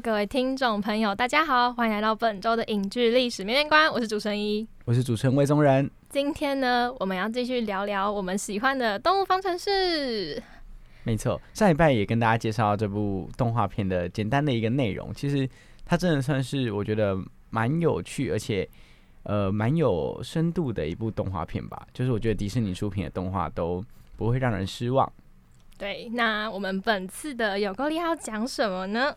各位听众朋友，大家好，欢迎来到本周的影剧历史面面观。我是主持人一，我是主持人魏宗仁。今天呢，我们要继续聊聊我们喜欢的《动物方程式》。没错，上一拜也跟大家介绍这部动画片的简单的一个内容。其实它真的算是我觉得蛮有趣，而且呃蛮有深度的一部动画片吧。就是我觉得迪士尼出品的动画都不会让人失望。对，那我们本次的有够厉害要讲什么呢？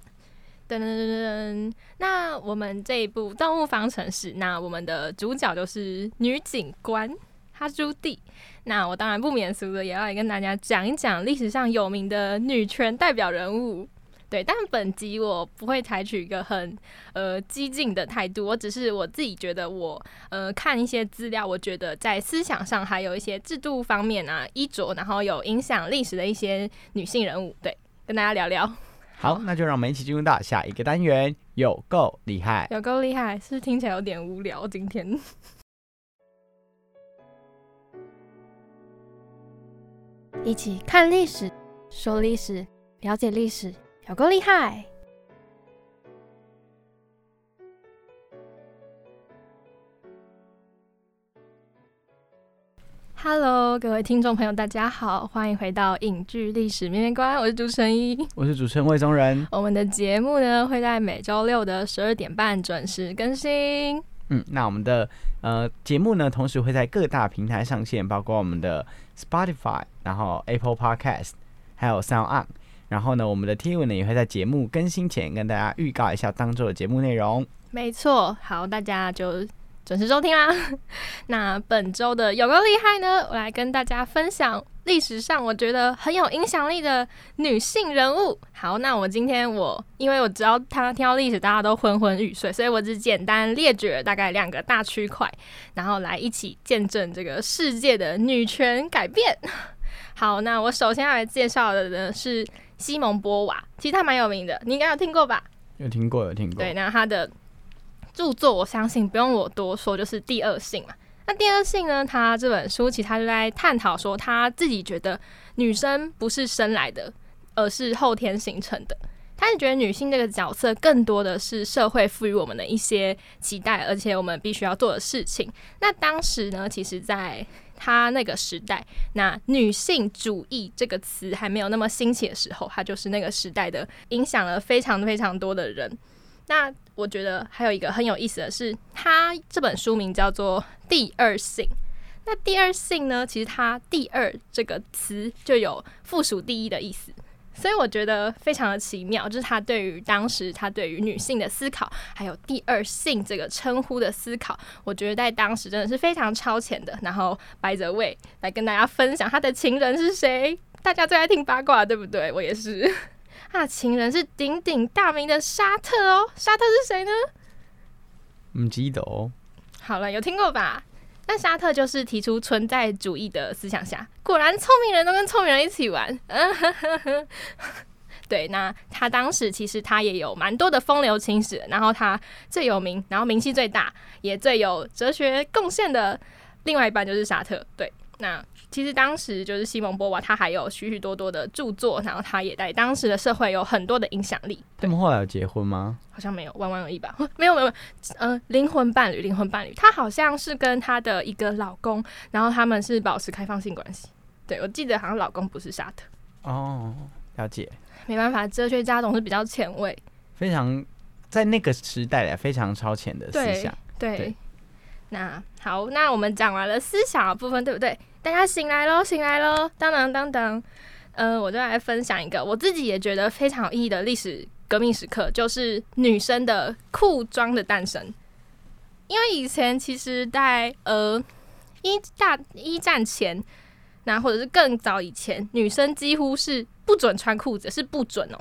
噔噔噔噔，那我们这一部《动物方程式》，那我们的主角就是女警官哈朱蒂。那我当然不免俗的，也要来跟大家讲一讲历史上有名的女权代表人物。对，但本集我不会采取一个很呃激进的态度，我只是我自己觉得我呃看一些资料，我觉得在思想上还有一些制度方面啊衣着，然后有影响历史的一些女性人物，对，跟大家聊聊。好，那就让我们一起进入到下一个单元，有够厉害，有够厉害，是不是听起来有点无聊。今天一起看历史，说历史，了解历史。有够厉害！Hello，各位听众朋友，大家好，欢迎回到影剧历史面面观，我是主持人一，我是主持人魏宗仁。我们的节目呢会在每周六的十二点半准时更新。嗯，那我们的呃节目呢，同时会在各大平台上线，包括我们的 Spotify，然后 Apple Podcast，还有 Sound On。然后呢，我们的 T 文呢也会在节目更新前跟大家预告一下当周的节目内容。没错，好，大家就准时收听啦。那本周的有个厉害呢，我来跟大家分享历史上我觉得很有影响力的女性人物。好，那我今天我因为我知道他听到历史大家都昏昏欲睡，所以我只简单列举了大概两个大区块，然后来一起见证这个世界的女权改变。好，那我首先要来介绍的呢是。西蒙波娃其实她蛮有名的，你应该有听过吧？有听过，有听过。对，那她的著作，我相信不用我多说，就是《第二性》嘛。那《第二性》呢，他这本书其实他就在探讨说，他自己觉得女生不是生来的，而是后天形成的。他是觉得女性这个角色更多的是社会赋予我们的一些期待，而且我们必须要做的事情。那当时呢，其实在他那个时代，那女性主义这个词还没有那么兴起的时候，他就是那个时代的影响了非常非常多的人。那我觉得还有一个很有意思的是，他这本书名叫做《第二性》。那第二性呢，其实它“第二”这个词就有附属第一的意思。所以我觉得非常的奇妙，就是他对于当时他对于女性的思考，还有“第二性”这个称呼的思考，我觉得在当时真的是非常超前的。然后白泽卫来跟大家分享他的情人是谁，大家最爱听八卦，对不对？我也是。那，情人是鼎鼎大名的沙特哦，沙特是谁呢？唔记得哦。好了，有听过吧？那沙特就是提出存在主义的思想下，果然聪明人都跟聪明人一起玩。对，那他当时其实他也有蛮多的风流情史，然后他最有名，然后名气最大，也最有哲学贡献的另外一半就是沙特。对，那。其实当时就是西蒙波娃，他还有许许多多的著作，然后他也在当时的社会有很多的影响力。他们后来有结婚吗？好像没有，弯弯而已吧。没 有没有，嗯，灵魂伴侣，灵魂伴侣，他好像是跟他的一个老公，然后他们是保持开放性关系。对我记得好像老公不是沙特。哦，了解。没办法，哲学家总是比较前卫。非常在那个时代来非常超前的思想。对，对那好，那我们讲完了思想的部分，对不对？大家醒来喽，醒来喽！当当当当，嗯、我就来分享一个我自己也觉得非常有意义的历史革命时刻，就是女生的裤装的诞生。因为以前其实在呃一大一战前，那或者是更早以前，女生几乎是不准穿裤子，是不准哦。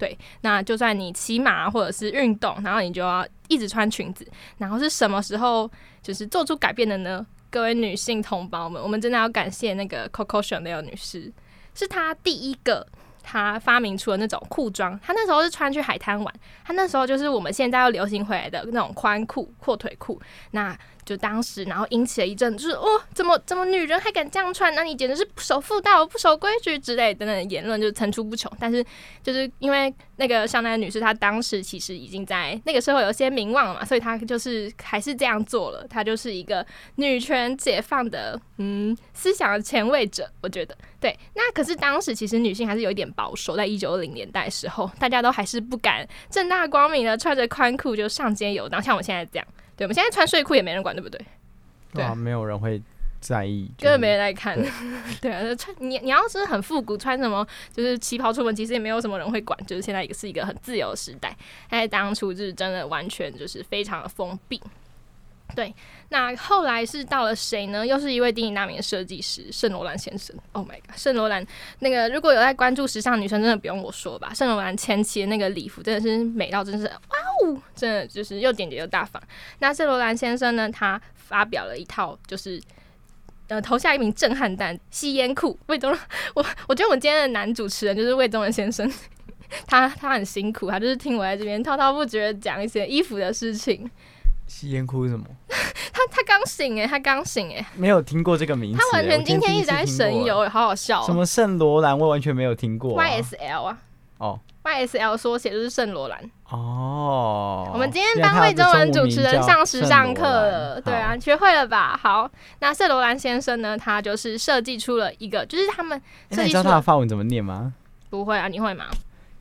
对，那就算你骑马或者是运动，然后你就要一直穿裙子。然后是什么时候就是做出改变的呢？各位女性同胞们，我们真的要感谢那个 Coco Chanel 女士，是她第一个她发明出了那种裤装。她那时候是穿去海滩玩，她那时候就是我们现在要流行回来的那种宽裤、阔腿裤。那就当时，然后引起了一阵，就是哦，怎么怎么女人还敢这样穿？那你简直是不守妇道、不守规矩之类等等的言论，就层出不穷。但是就是因为那个香奈女士，她当时其实已经在那个社会有些名望了嘛，所以她就是还是这样做了。她就是一个女权解放的嗯思想的前卫者，我觉得对。那可是当时其实女性还是有一点保守，在一九零年代时候，大家都还是不敢正大光明的穿着宽裤就上街游荡，像我现在这样。对，我们现在穿睡裤也没人管，对不对？对啊，没有人会在意，根本没人来看对。啊，就穿你你要是很复古，穿什么就是旗袍出门，其实也没有什么人会管。就是现在也是一个很自由的时代，但是当初就是真的完全就是非常的封闭。对，那后来是到了谁呢？又是一位鼎鼎大名的设计师圣罗兰先生。Oh my god，圣罗兰那个如果有在关注时尚女生，真的不用我说吧。圣罗兰前期的那个礼服真的是美到真是哇哦，真的就是又简洁又大方。那圣罗兰先生呢，他发表了一套就是。呃，投下一名震撼弹，吸烟裤。魏东，我我觉得我们今天的男主持人就是魏东仁先生，他他很辛苦，他就是听我在这边滔滔不绝讲一些衣服的事情。吸烟哭是什么？他他刚醒哎，他刚醒诶，没有听过这个名词欸，他完全今今天一直在神游，好好笑、哦。什么圣罗兰，我完全没有听过啊。YSL 啊哦，YSL 缩写就是圣罗兰。哦，我们今天原来当魏它的中中文主持人上时圣尚课了，对好啊，学会了吧？好，那圣罗兰先生呢，他就是设计出了一个，就是他们你知道他的法文怎么念吗？不会啊，你会吗？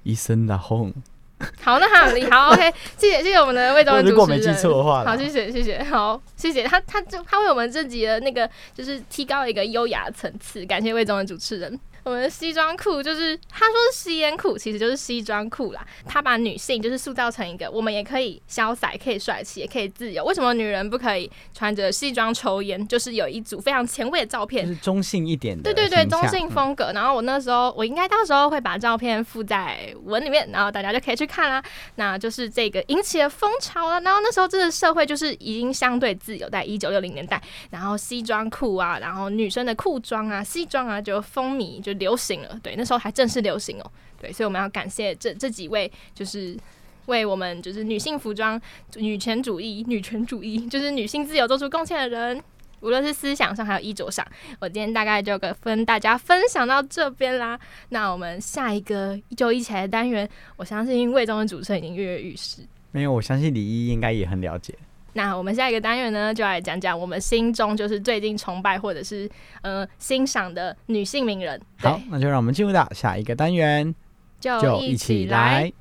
医生的 home，好，那他很厉害。好，OK，谢谢谢谢我们的魏中文主持人。如果没记错的话好，谢谢谢谢，好谢谢他他就他为我们这集的那个就是提高了一个优雅的层次，感谢魏总的主持人。我们的西装裤就是他说是吸烟裤，其实就是西装裤啦。他把女性就是塑造成一个我们也可以潇洒，也可以帅气，也可以自由。为什么女人不可以穿着西装抽烟？就是有一组非常前卫的照片就，是中性一点的对对对，中性风格。然后我那时候，我应该到时候会把照片附在文里面，然后大家就可以去看啦。那就是这个引起了风潮了。然后那时候这个社会就是已经相对自由，在一九六零年代，然后西装裤啊，然后女生的裤装啊、西装啊就风靡就就流行了。对，那时候还正式流行哦。对，所以我们要感谢这这几位，就是。为我们就是女性服装、女权主义、女权主义，就是女性自由做出贡献的人，无论是思想上还有衣着上，我今天大概就跟分大家分享到这边啦。那我们下一个就一起来的单元，我相信魏中的主持人已经跃跃欲试。没有，我相信李一应该也很了解。那我们下一个单元呢，就来讲讲我们心中就是最近崇拜或者是呃欣赏的女性名人。好，，那就让我们进入到下一个单元，就一起来，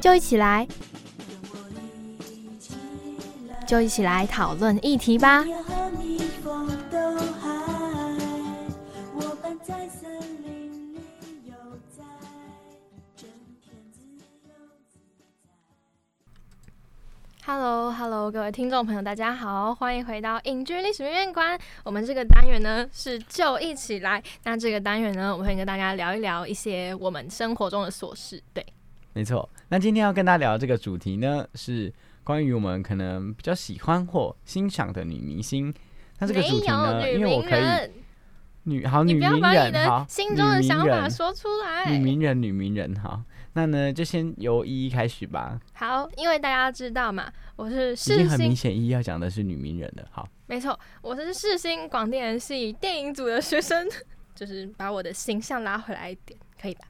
就一起来，就一起来讨论议题吧。Hello Hello，各位听众朋友，大家好，欢迎回到影剧历史面面观。我们这个单元呢是就一起来。那这个单元呢，我们会跟大家聊一聊一些我们生活中的琐事。对，没错。那今天要跟大家聊这个主题呢，是关于我们可能比较喜欢或欣赏的女明星。那这个主题呢，因为我可以女好你女名人心中的想法人说出来。女名人女名人好，那呢就先由一一开始吧。好，因为大家知道嘛，我是已世经很明新，显一一要讲的是女名人了。好，没错，我是世新广电系电影组的学生，就是把我的形象拉回来一点，可以吧？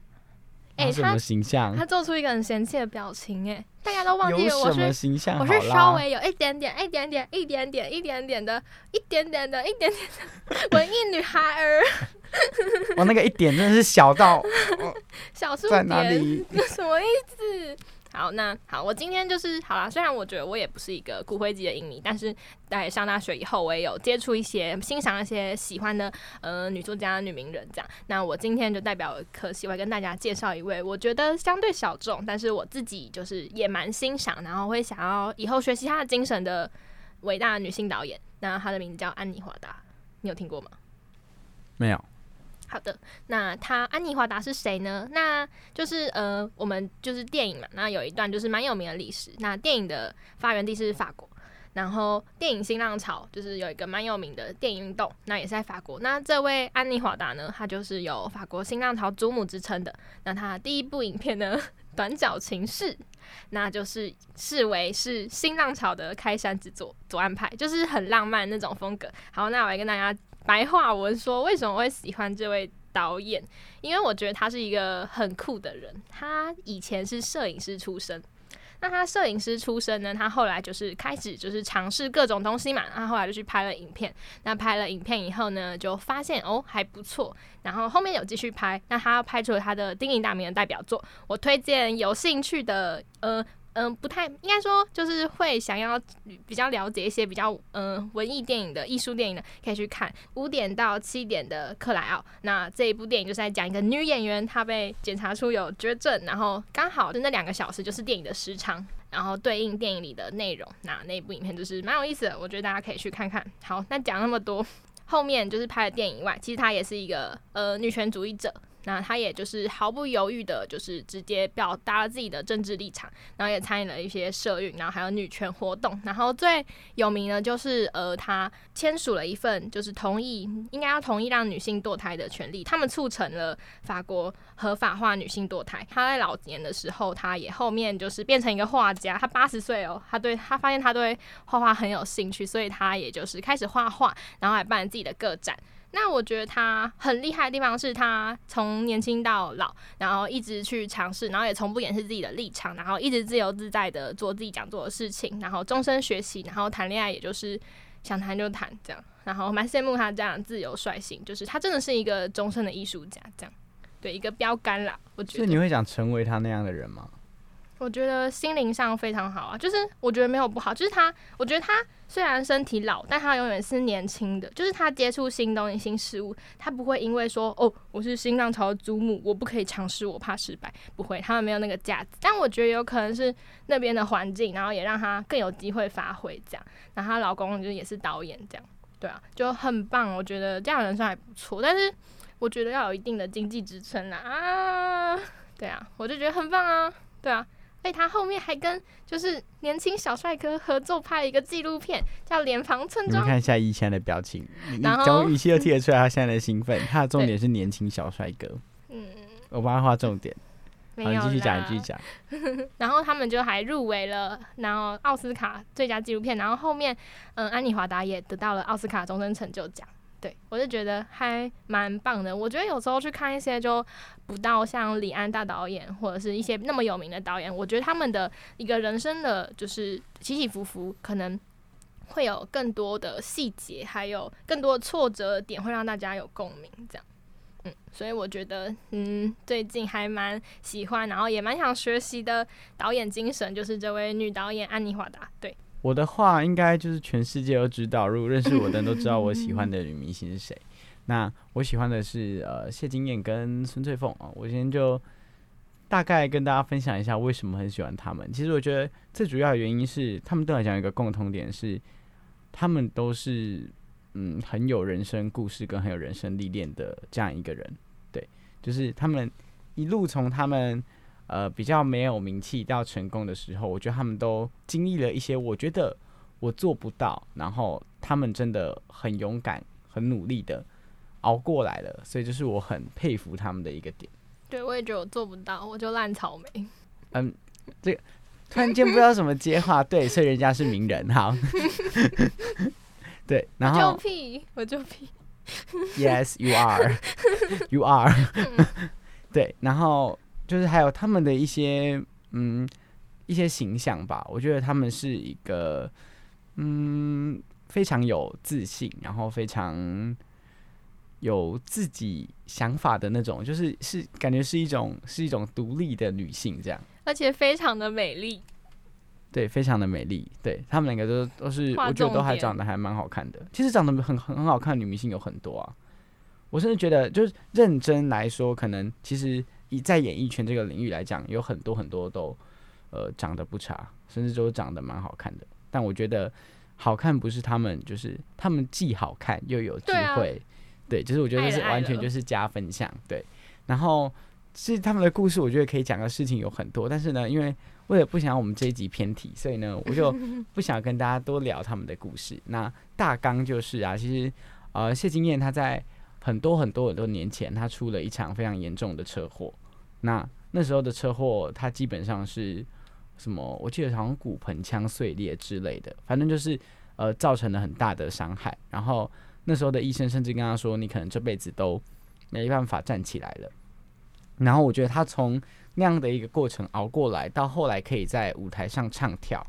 哎、他他什么形象？他做出一个很嫌弃的表情，哎，大家都忘记我是形象？我是稍微有一点点、一点点、一点点、一点点的、一点点的、一点点的文艺女孩儿，我那个一点真的是小到 小数点，里？什么意思？好，那好，我今天就是好啦。虽然我觉得我也不是一个骨灰级的影迷，但是在上大学以后，我也有接触一些欣赏一些喜欢的呃女作家、女名人这样。那我今天就代表可喜，我跟大家介绍一位我觉得相对小众，但是我自己就是也蛮欣赏，然后会想要以后学习她的精神的伟大的女性导演。那她的名字叫安妮华达，你有听过吗？没有，好的，那他安妮华达是谁呢？那就是呃，我们就是电影嘛，那有一段就是蛮有名的历史。那电影的发源地是法国，然后电影新浪潮就是有一个蛮有名的电影运动，那也是在法国。那这位安妮华达呢，她就是有法国新浪潮祖母之称的。那她第一部影片呢，《短脚情事》，那就是视为是新浪潮的开山之作，左岸派，就是很浪漫那种风格。好，那我来跟大家白话文说，为什么会喜欢这位导演？因为我觉得他是一个很酷的人，他以前是摄影师出身。那他摄影师出身呢，他后来就是开始就是尝试各种东西嘛，然后后来就去拍了影片。那拍了影片以后呢，就发现哦还不错，然后后面有继续拍。那他拍出了他的鼎鼎大名的代表作，我推荐有兴趣的呃。嗯，不太应该说，就是会想要比较了解一些比较嗯、文艺电影的艺术电影的，可以去看五点到七点的克莱奥。那这一部电影就是在讲一个女演员，她被检查出有绝症，然后刚好就那两个小时就是电影的时长，然后对应电影里的内容。那那部影片就是蛮有意思的，我觉得大家可以去看看。好，那讲那么多，后面就是拍了电影以外，其实她也是一个呃女权主义者。那她也就是毫不犹豫的，就是直接表达了自己的政治立场，然后也参与了一些社运，然后还有女权活动。然后最有名的就是呃，她签署了一份就是同意应该要同意让女性堕胎的权利，他们促成了法国合法化女性堕胎。她在老年的时候，她也后面就是变成一个画家。她八十岁哦，她对她发现她对画画很有兴趣，所以她也就是开始画画，然后还办了自己的个展。那我觉得他很厉害的地方是他从年轻到老，然后一直去尝试，然后也从不掩饰自己的立场，然后一直自由自在的做自己想做的事情，然后终身学习，然后谈恋爱也就是想谈就谈这样，然后蛮羡慕他这样自由率性，就是他真的是一个终身的艺术家这样，对一个标杆啦，我觉得。你会想成为他那样的人吗？我觉得心灵上非常好啊，就是我觉得没有不好，就是他，我觉得他虽然身体老，但他永远是年轻的，就是他接触新东西、新事物，他不会因为说哦，我是新浪潮的祖母，我不可以尝试，我怕失败，不会，他们没有那个架子。但我觉得有可能是那边的环境，然后也让他更有机会发挥这样。然后她老公就也是导演这样，对啊，就很棒，我觉得这样人算还不错，但是我觉得要有一定的经济支撑啦啊，对啊，我就觉得很棒啊，对啊。哎，他后面还跟就是年轻小帅哥合作拍了一个纪录片，叫《脸庞村庄你》。看一下以前的表情，你然后从语气就听得出来他现在的兴奋。他的重点是年轻小帅哥，嗯，我帮他画重点。好，你继续讲，你继续讲。然后他们就还入围了，然后奥斯卡最佳纪录片，然后后面嗯，安妮华达也得到了奥斯卡终身成就奖。对我就觉得还蛮棒的。我觉得有时候去看一些就不到像李安大导演或者是一些那么有名的导演，我觉得他们的一个人生的就是起起伏伏，可能会有更多的细节，还有更多的挫折点，会让大家有共鸣。这样。嗯，所以我觉得，嗯，最近还蛮喜欢，然后也蛮想学习的导演精神，就是这位女导演安妮华达。对，我的话应该就是全世界都知道，如果认识我的人都知道我喜欢的 女明星是谁。那我喜欢的是呃谢金燕跟孙翠凤啊，我今天就大概跟大家分享一下为什么很喜欢他们。其实我觉得最主要的原因是他们对我来讲有一个共同点是，他们都是嗯很有人生故事跟很有人生历练的这样一个人。对，就是他们一路从他们呃比较没有名气到成功的时候，我觉得他们都经历了一些我觉得我做不到，然后他们真的很勇敢、很努力的熬过来了，所以这是我很佩服他们的一个点。对我也觉得我做不到，我就烂草莓。嗯，这个突然间不知道怎么接话，对，所以人家是名人，好，对，然我就屁，我就屁。Yes, you are. You are. 对，然后就是还有他们的一些嗯一些形象吧，我觉得他们是一个嗯非常有自信，然后非常有自己想法的那种，就是是感觉是一种是一种独立的女性这样。而且非常的美丽。对，非常的美丽。对他们两个都都是，我觉得都还长得还蛮好看的。其实长得很很很好看的女明星有很多啊。我甚至觉得，就是认真来说，可能其实以在演艺圈这个领域来讲，有很多很多都呃长得不差，甚至都长得蛮好看的。但我觉得好看不是他们，就是他们既好看又有智对啊慧。对，就是我觉得是爱了爱了完全就是加分项。对，然后是他们的故事，我觉得可以讲的事情有很多，但是呢，因为为了不想让我们这一集偏题，所以呢，我就 不想跟大家多聊他们的故事。那大纲就是啊，其实呃，谢金燕她在很多很多很多年前，他出了一场非常严重的车祸。那那时候的车祸，他基本上是什么？我记得好像骨盆腔碎裂之类的，反正就是呃造成了很大的伤害。然后那时候的医生甚至跟他说，你可能这辈子都没办法站起来了。然后我觉得他从那样的一个过程熬过来，到后来可以在舞台上唱跳，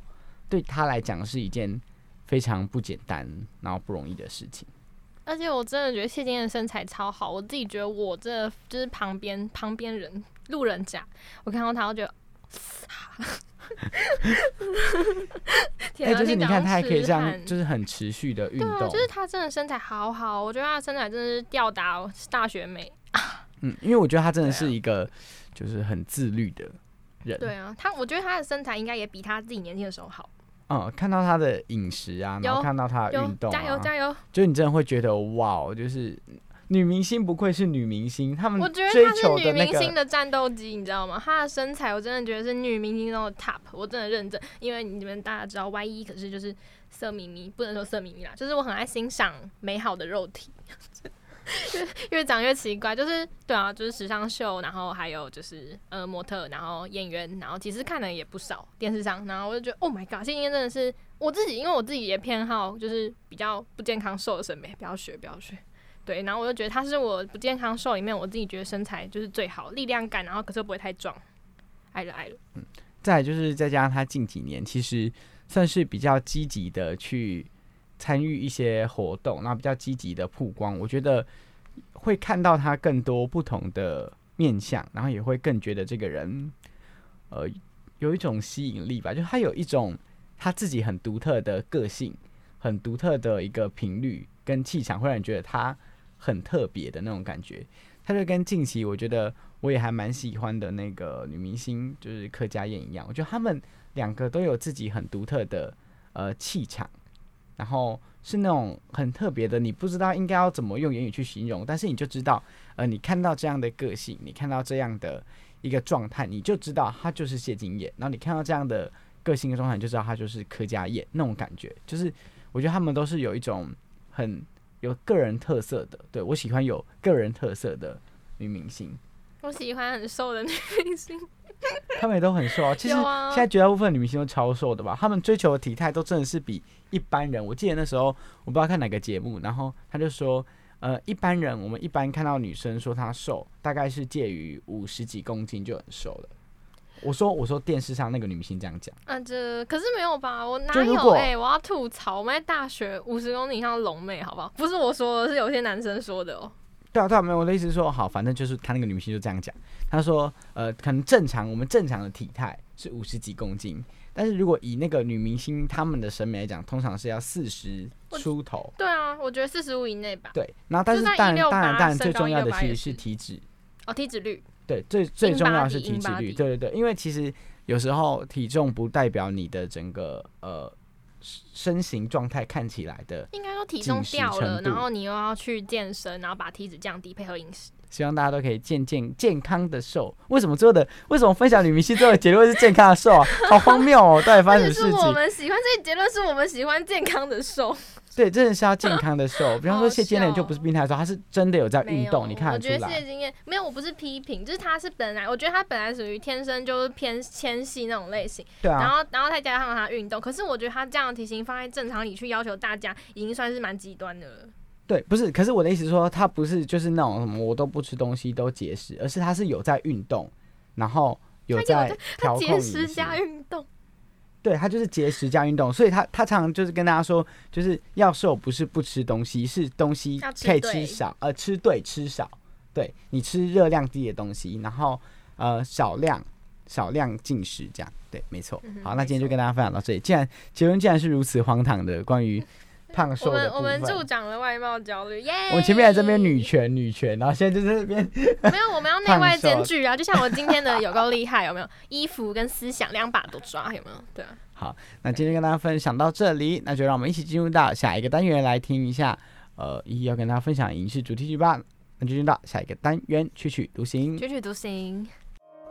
对他来讲是一件非常不简单，然后不容易的事情。而且我真的觉得谢金燕的身材超好，我自己觉得我这就是旁边旁边人路人甲，我看到她，我觉得，哎、天啊，就是你看，她还可以这样，就是很持续的运对啊，动。就是她真的身材好好，我觉得她的身材真的是吊打大学美。嗯，因为我觉得她真的是一个就是很自律的人。对啊，她我觉得她的身材应该也比她自己年轻的时候好。嗯，看到她的饮食啊，然后有看到她的有运动加油啊，加油！就你真的会觉得哇，就是女明星不愧是女明星，她们我觉得她是女明星的战斗机，你知道吗？她的身材我真的觉得是女明星中的 top，我真的认真，因为你们大家知道 Y 一可是就是色迷迷，不能说色迷迷啦，就是我很爱欣赏美好的肉体。越越长越奇怪，就是对啊，就是时尚秀，然后还有就是呃模特，然后演员，然后其实看的也不少电视上，然后我就觉得 Oh my god，谢金燕真的是我自己，因为我自己也偏好就是比较不健康瘦的审美，不要学不要学。对，然后我就觉得他是我不健康瘦里面我自己觉得身材就是最好，力量感，然后可是又不会太壮，爱了爱了。嗯再就是再加上他近几年其实算是比较积极的去参与一些活动，那比较积极的曝光，我觉得会看到他更多不同的面相，然后也会更觉得这个人呃有一种吸引力吧，就他有一种他自己很独特的个性，很独特的一个频率跟气场，会让人觉得他很特别的那种感觉。他就跟近期我觉得我也还蛮喜欢的那个女明星，就是柯佳燕一样，我觉得他们两个都有自己很独特的呃气场，然后是那种很特别的，你不知道应该要怎么用言语去形容，但是你就知道，呃，你看到这样的个性，你看到这样的一个状态，你就知道她就是谢金燕，然后你看到这样的个性跟状态，你就知道她就是柯佳燕那种感觉，就是我觉得他们都是有一种很有个人特色的，对我喜欢有个人特色的女明星。我喜欢很瘦的女明星，他们也都很瘦啊。其实现在绝大部分女明星都超瘦的吧？他们追求的体态都真的是比一般人。我记得那时候我不知道看哪个节目，然后他就说，呃，一般人我们一般看到女生说她瘦，大概是介于五十几公斤就很瘦了。我说我说电视上那个女明星这样讲，啊，这可是没有吧？我哪有？哎、我要吐槽，我们在大学五十公斤以上的龙妹，好不好？不是我说的，是有些男生说的哦。对啊对啊，没有我的意思是说，好，反正就是他那个女明星就这样讲，他说，呃，可能正常我们正常的体态是五十几公斤，但是如果以那个女明星她们的审美来讲，通常是要四十出头。对啊，我觉得四十五以内吧。对，然后但是就算当然当然当然最重要的其实是是体脂，哦，体脂率，对，最最重要是体脂率，对对对，因为其实有时候体重不代表你的整个呃身形状态看起来的，应该说体重掉了，然后你又要去健身，然后把体脂降低，配合饮食。希望大家都可以健健健康的瘦。为什么最后的为什么分享女明星最后的结论是健康的瘦啊？好荒谬哦！到底发生什么事情？们喜欢这个结论，是我们喜欢健康的瘦。对，真的是要健康的瘦。比方说谢金莲就不是病态的瘦，她是真的有在，运动，你看我觉得。谢金燕没有，我不是批评，就是她是本来，我觉得她本来属于天生就是偏纤细那种类型，对啊，然后然后再加上她运动，可是我觉得她这样的体型放在正常里去要求大家，已经算是蛮极端的了。对，不是，可是我的意思是说，她不是就是那种什么我都不吃东西都节食，而是她是有在运动，然后有在的调控节饮，食加运动，对他就是节食加运动，所以他他常常就是跟大家说，就是要瘦不是不吃东西，是东西可以吃少，呃，吃对吃少，对你吃热量低的东西，然后呃少量少量进食这样，对，没错。好，那今天就跟大家分享到这里。既然结论竟然是如此荒唐的关于胖瘦的我们我们分，助长了外貌焦虑，耶！我们前面还在那边女权女权，然后现在就在这边 没有，我们要内外兼具啊！就像我今天的有够厉害，有没有？衣服跟思想两把都抓，有没有？对啊，好，那今天跟大家分享到这里，那就让我们一起进入到下一个单元来听一下，呃，一要跟大家分享的影视主题曲吧。那就进入到下一个单元，曲曲独行。曲曲独行。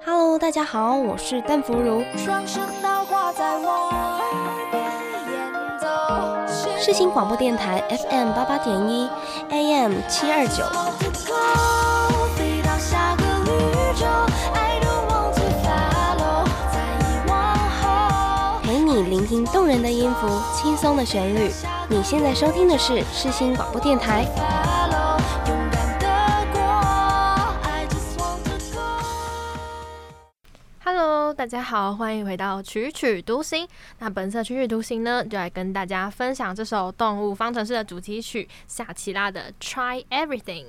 Hello，大家好，我是邓福如。双声道挂在我。世新广播电台 FM 八八点一，AM 七二九。陪你聆听动人的音符，轻松的旋律。你现在收听的是世新广播电台。大家好，欢迎回到曲曲独行。那本次曲曲独行呢，就来跟大家分享这首动物方程式的主题曲夏奇拉的《Try Everything》。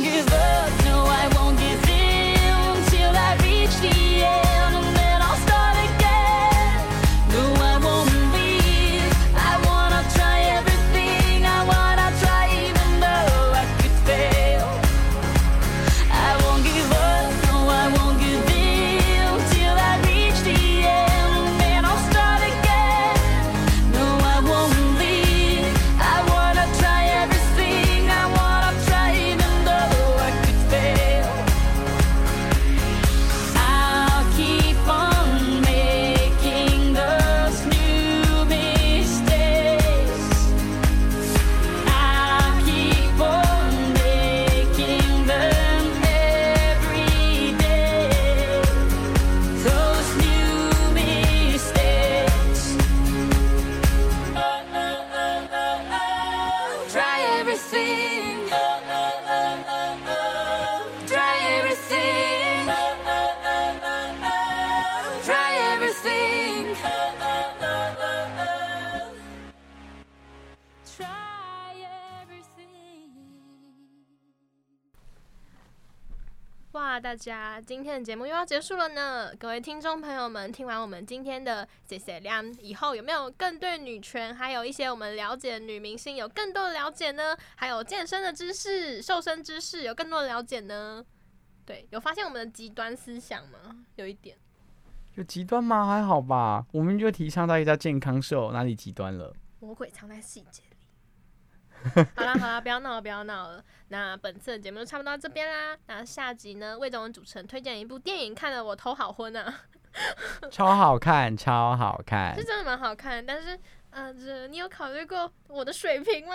strongest everything. 大家今天的节目又要结束了呢！各位听众朋友们，听完我们今天的谢谢亮以后，有没有更对女权，还有一些我们了解的女明星有更多的了解呢？还有健身的知识、瘦身知识有更多的了解呢？对，有发现我们的极端思想吗？有一点。有极端吗？还好吧，我们就提倡大家健康瘦，哪里极端了？魔鬼藏在细节里。好啦好啦，不要闹了，不要闹了。那本次的节目就差不多到这边啦。那下集呢，魏总主持人推荐一部电影，看得我头好昏啊，超好看，超好看是。真的蛮好看。但是，呃，这你有考虑过我的水平吗？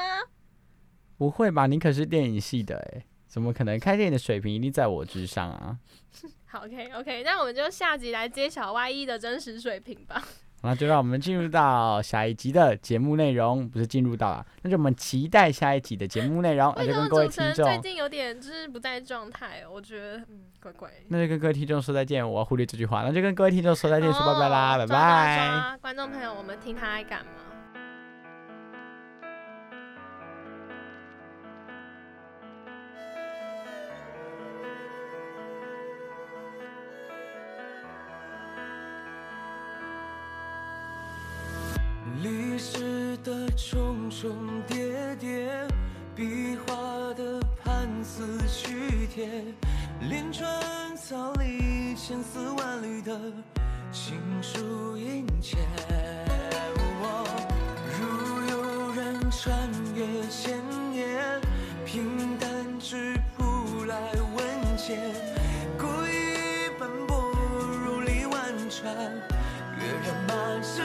不会吧？你可是电影系的哎，怎么可能？看电影的水平一定在我之上啊！好，OK OK，那我们就下集来揭晓 Y 一的真实水平吧。那就让我们进入到下一集的节目内容，不是进入到了，那就我们期待下一集的节目内容。那魏就跟各位听众，最近有点就是不在状态，我觉得嗯怪怪。那就跟各位听众说再见。我要忽略这句话，那就跟各位听众说再见，说拜拜啦，拜拜。观众朋友，我们听他爱干嘛？历史的重重叠叠，壁画的盘丝虚贴，连川草里千丝万缕的情书殷切。如有人穿越千年，平淡质朴来问笺，故意奔波如历万川，跃然马之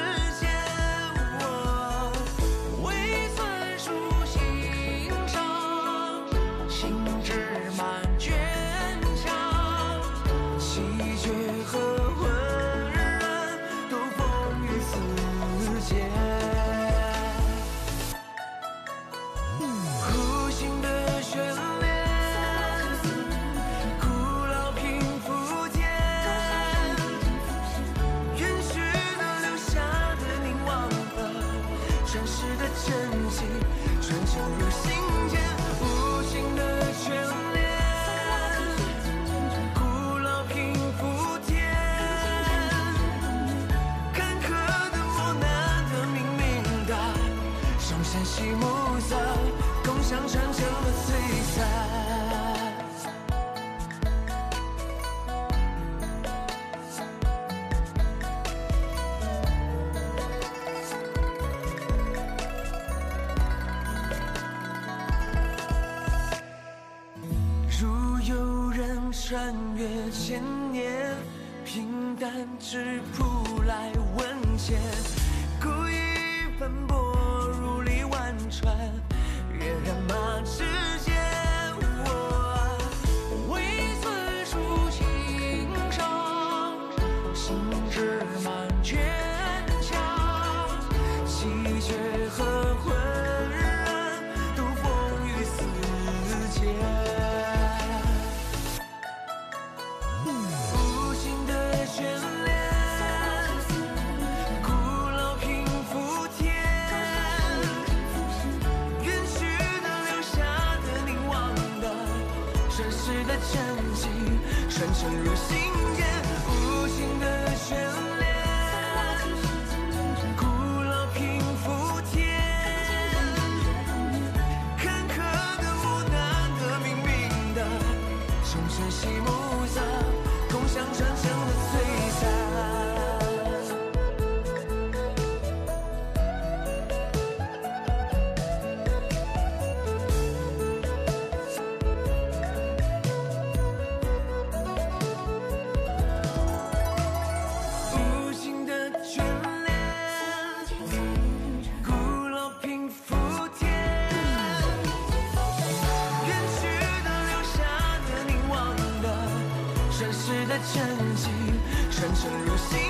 曾经传承如昔。